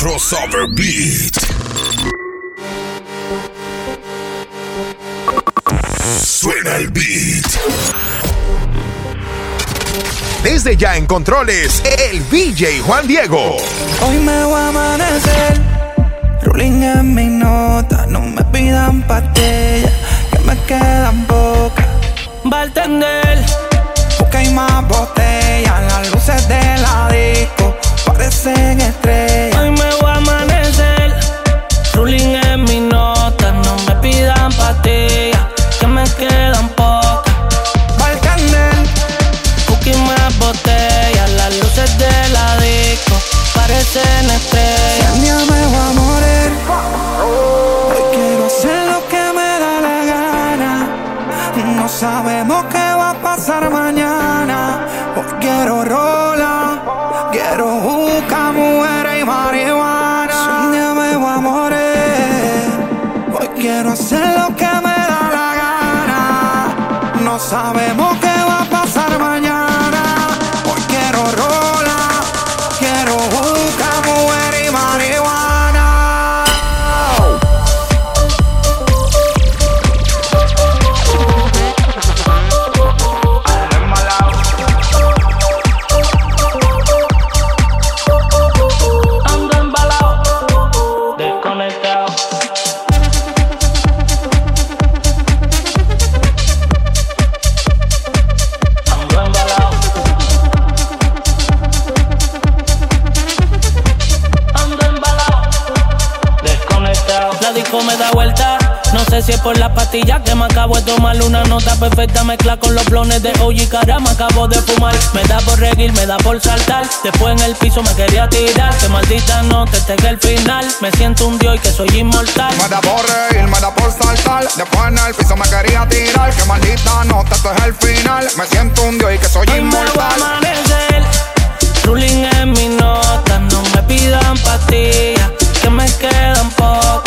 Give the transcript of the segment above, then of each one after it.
Crossover Beat. Suena el beat. Desde ya en controles, el DJ Juan Diego. Hoy me voy a amanecer, rolling en mi nota, no me pidan pastillas, que me quedan pocas. Bartender, busca hay más botellas, las luces de la disco parecen estrellas. Hoy me rolling en mi nota, no me pidan pastillas, que me quedan pocas. Bartender, Cookie más botellas, las luces de la disco parecen si estrellas. un día me voy a morir, hoy quiero hacer lo que me da la gana. No sabemos si es por la pastilla que me acabo de tomar una nota perfecta mezcla con los blones de OG cara me acabo de fumar me da por reír me da por saltar después en el piso me quería tirar que maldita nota este que el final me siento un dios y que soy inmortal Me da por reír, me da por saltar. Después en el piso me quería tirar. Que maldita nota, esto es el final. Me siento un dios y que soy Hoy me voy a inmortal. amanecer, ruling en mi nota, no me pidan pastillas, que me quedan pocas.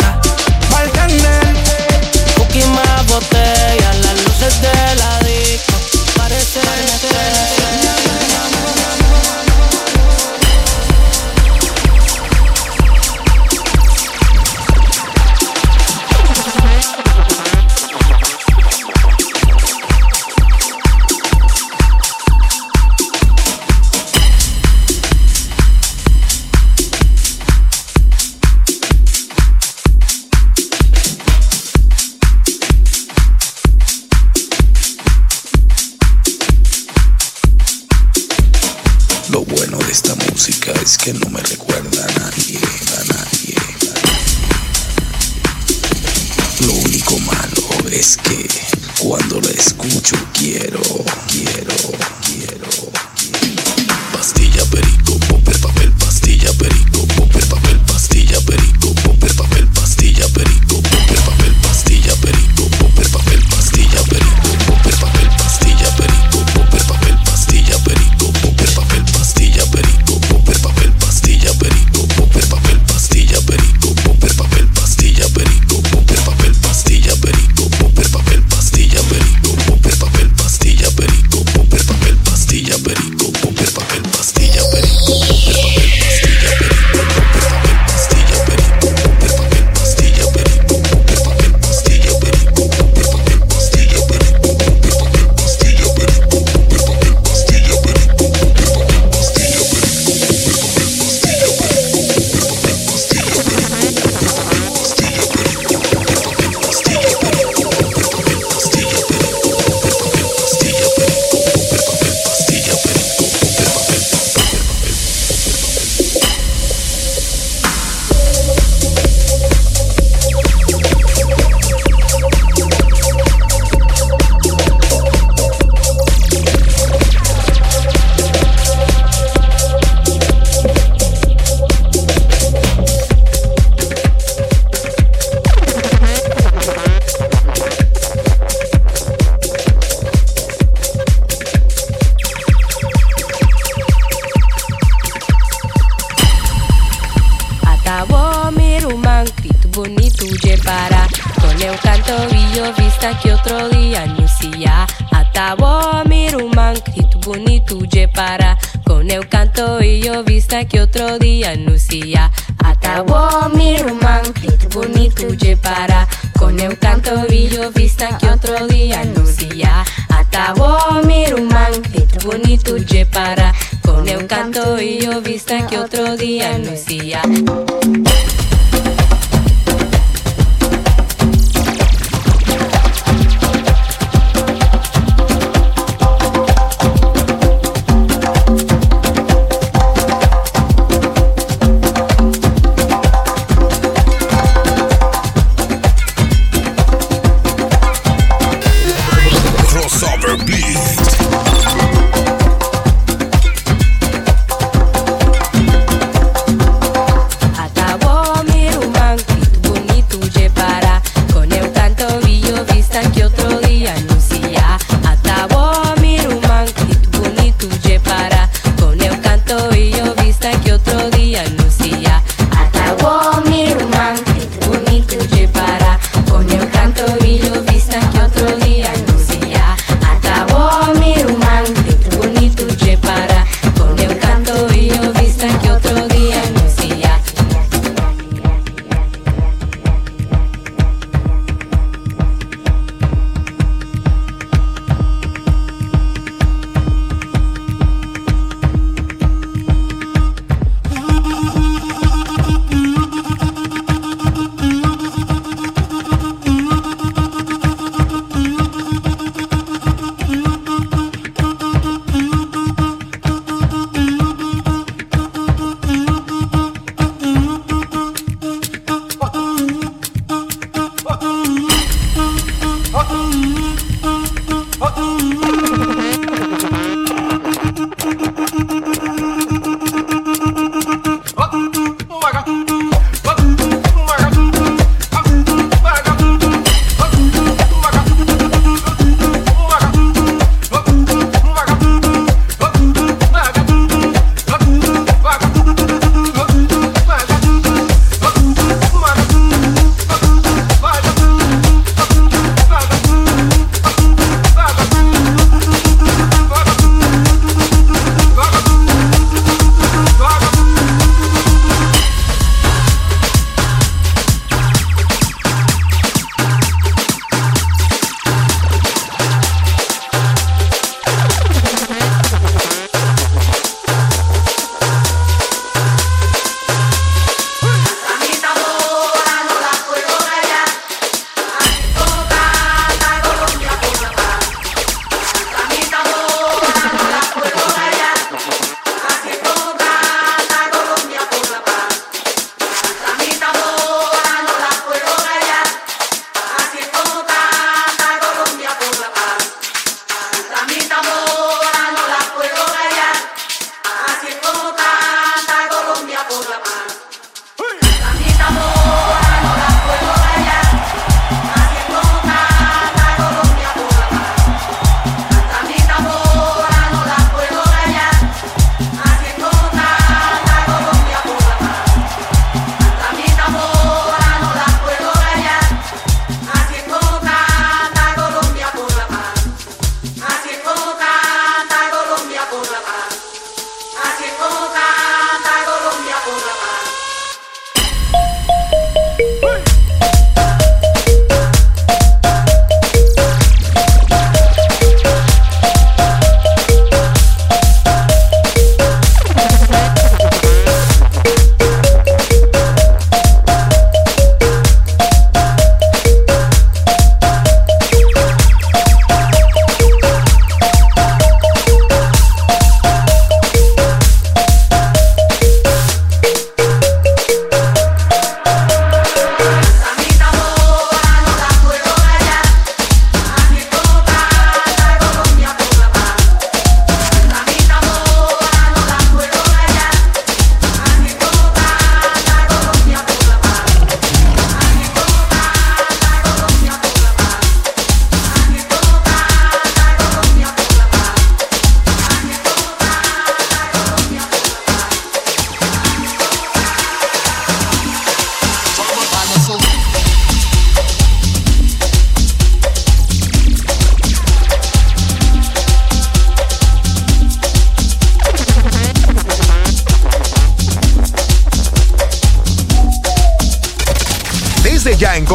Con el canto y yo vista que otro día anuncia. Atabo miruman, y tu bonito llevará. Con el canto y yo vista que otro día anuncia. Atabo miruman, y tu bonito llevará. Con el canto y yo vista que otro día anuncia. Atabo miruman, y tu bonito llevará. Con el canto y yo vista que otro día anuncia. de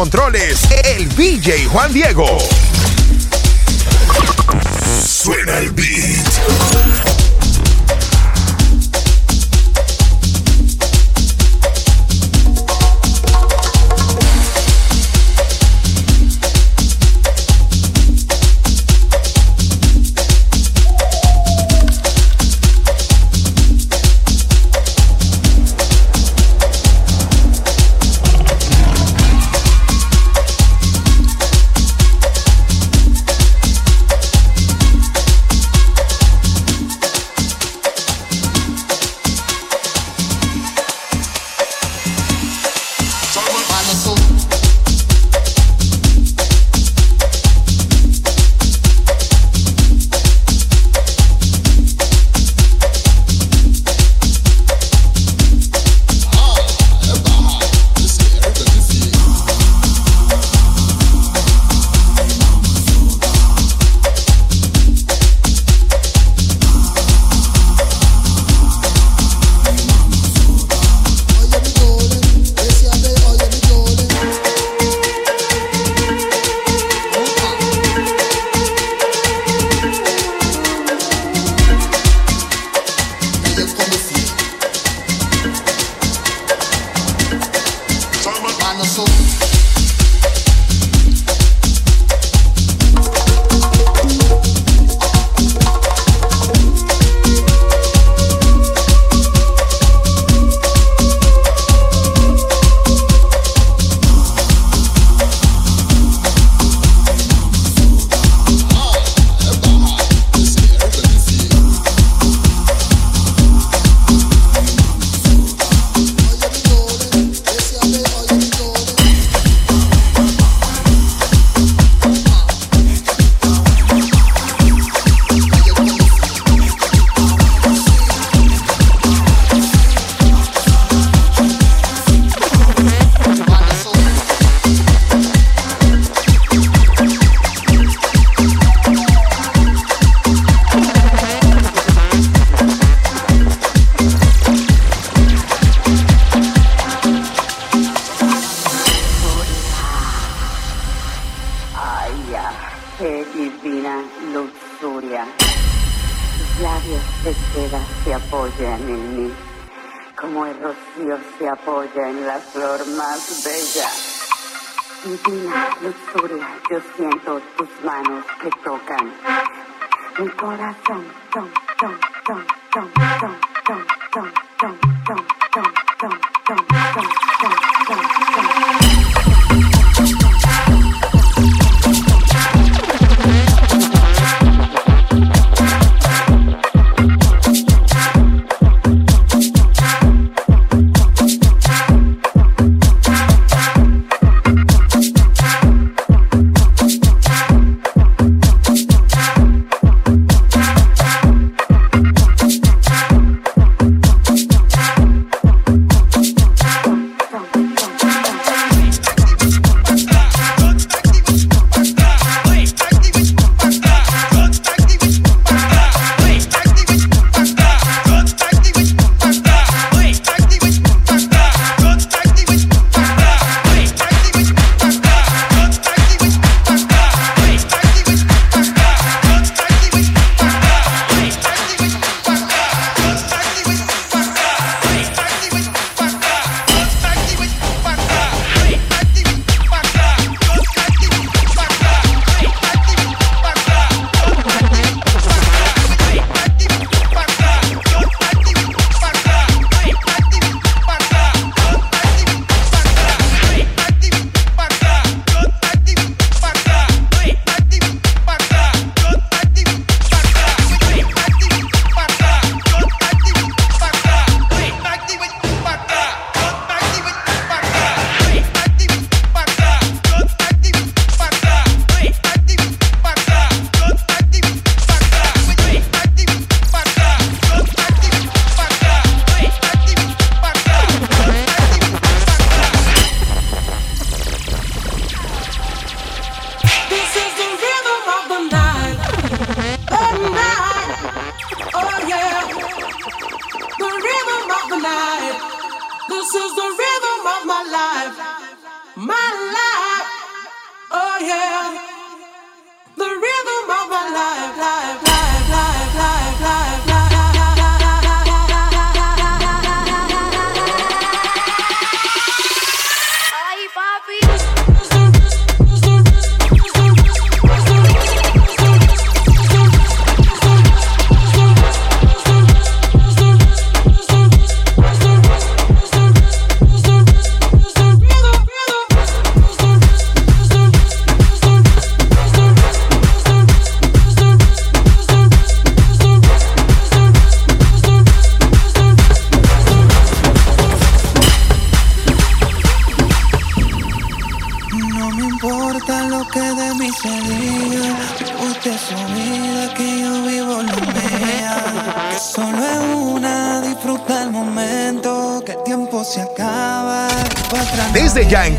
controles, el DJ Juan Diego. Suena el beat. yo siento tus manos que tocan mi corazón, ton, ton.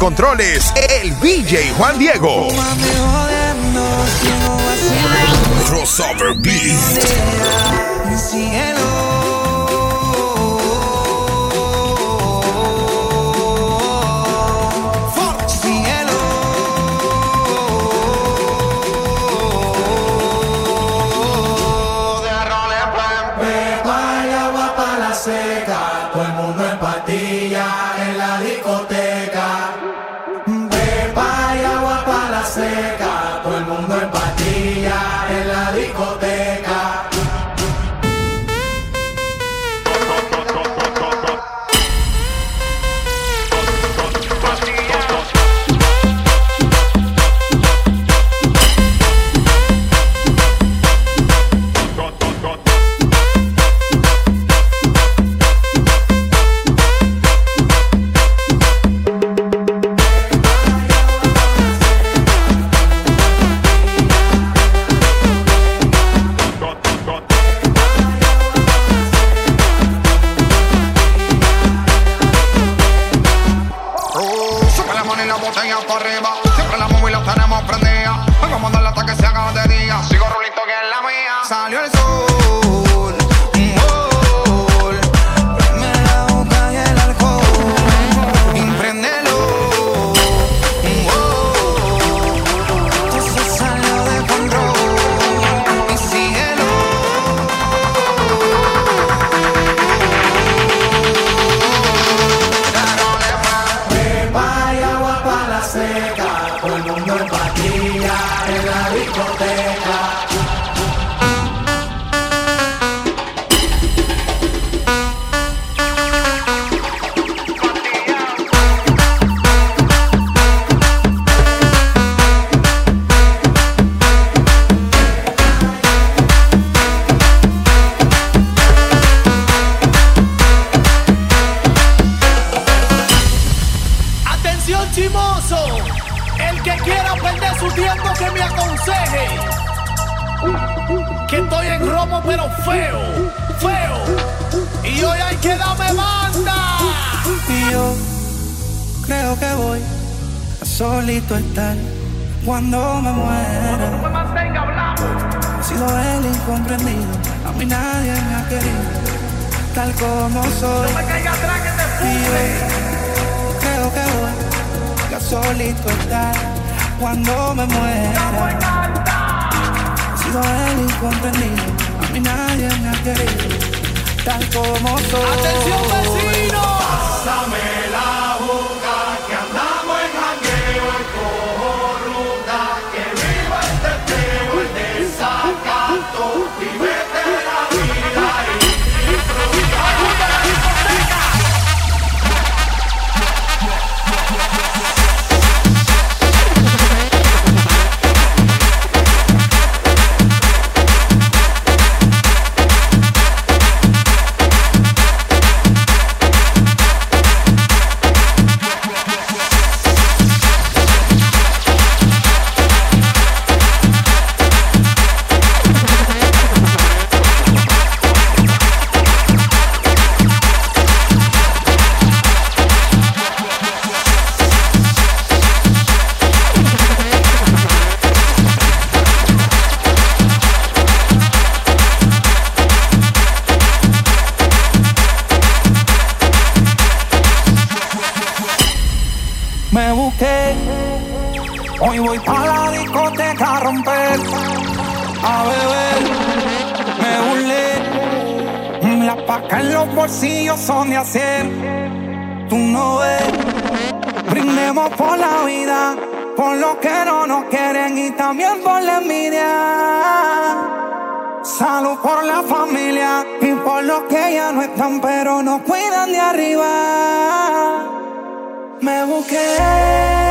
Controles, el DJ Juan Diego. Crossover Beat. cuando me muera. Cuando me mantenga hablando. He sido el incomprendido, a mí nadie me ha querido, tal como soy. No me caiga atrás que te puse. creo que voy ya solito estar cuando me muera. He sido el incomprendido, a mí nadie me ha querido, tal como soy. Atención vecino. Pásamela. Me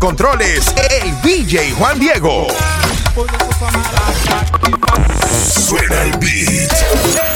controles, el DJ Juan Diego. Suena el beat.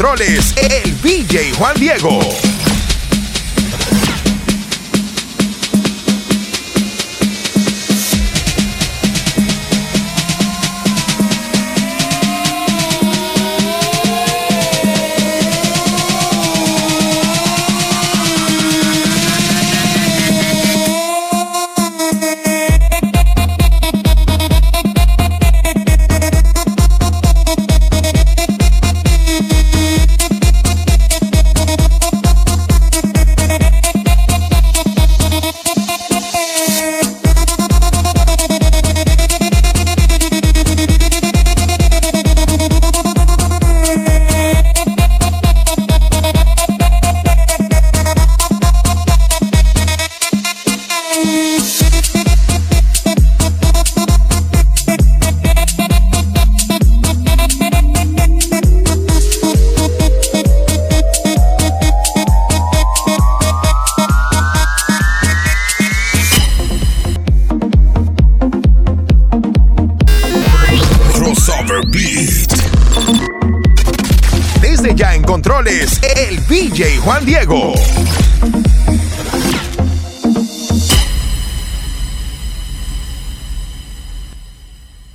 Controles, el DJ Juan Diego.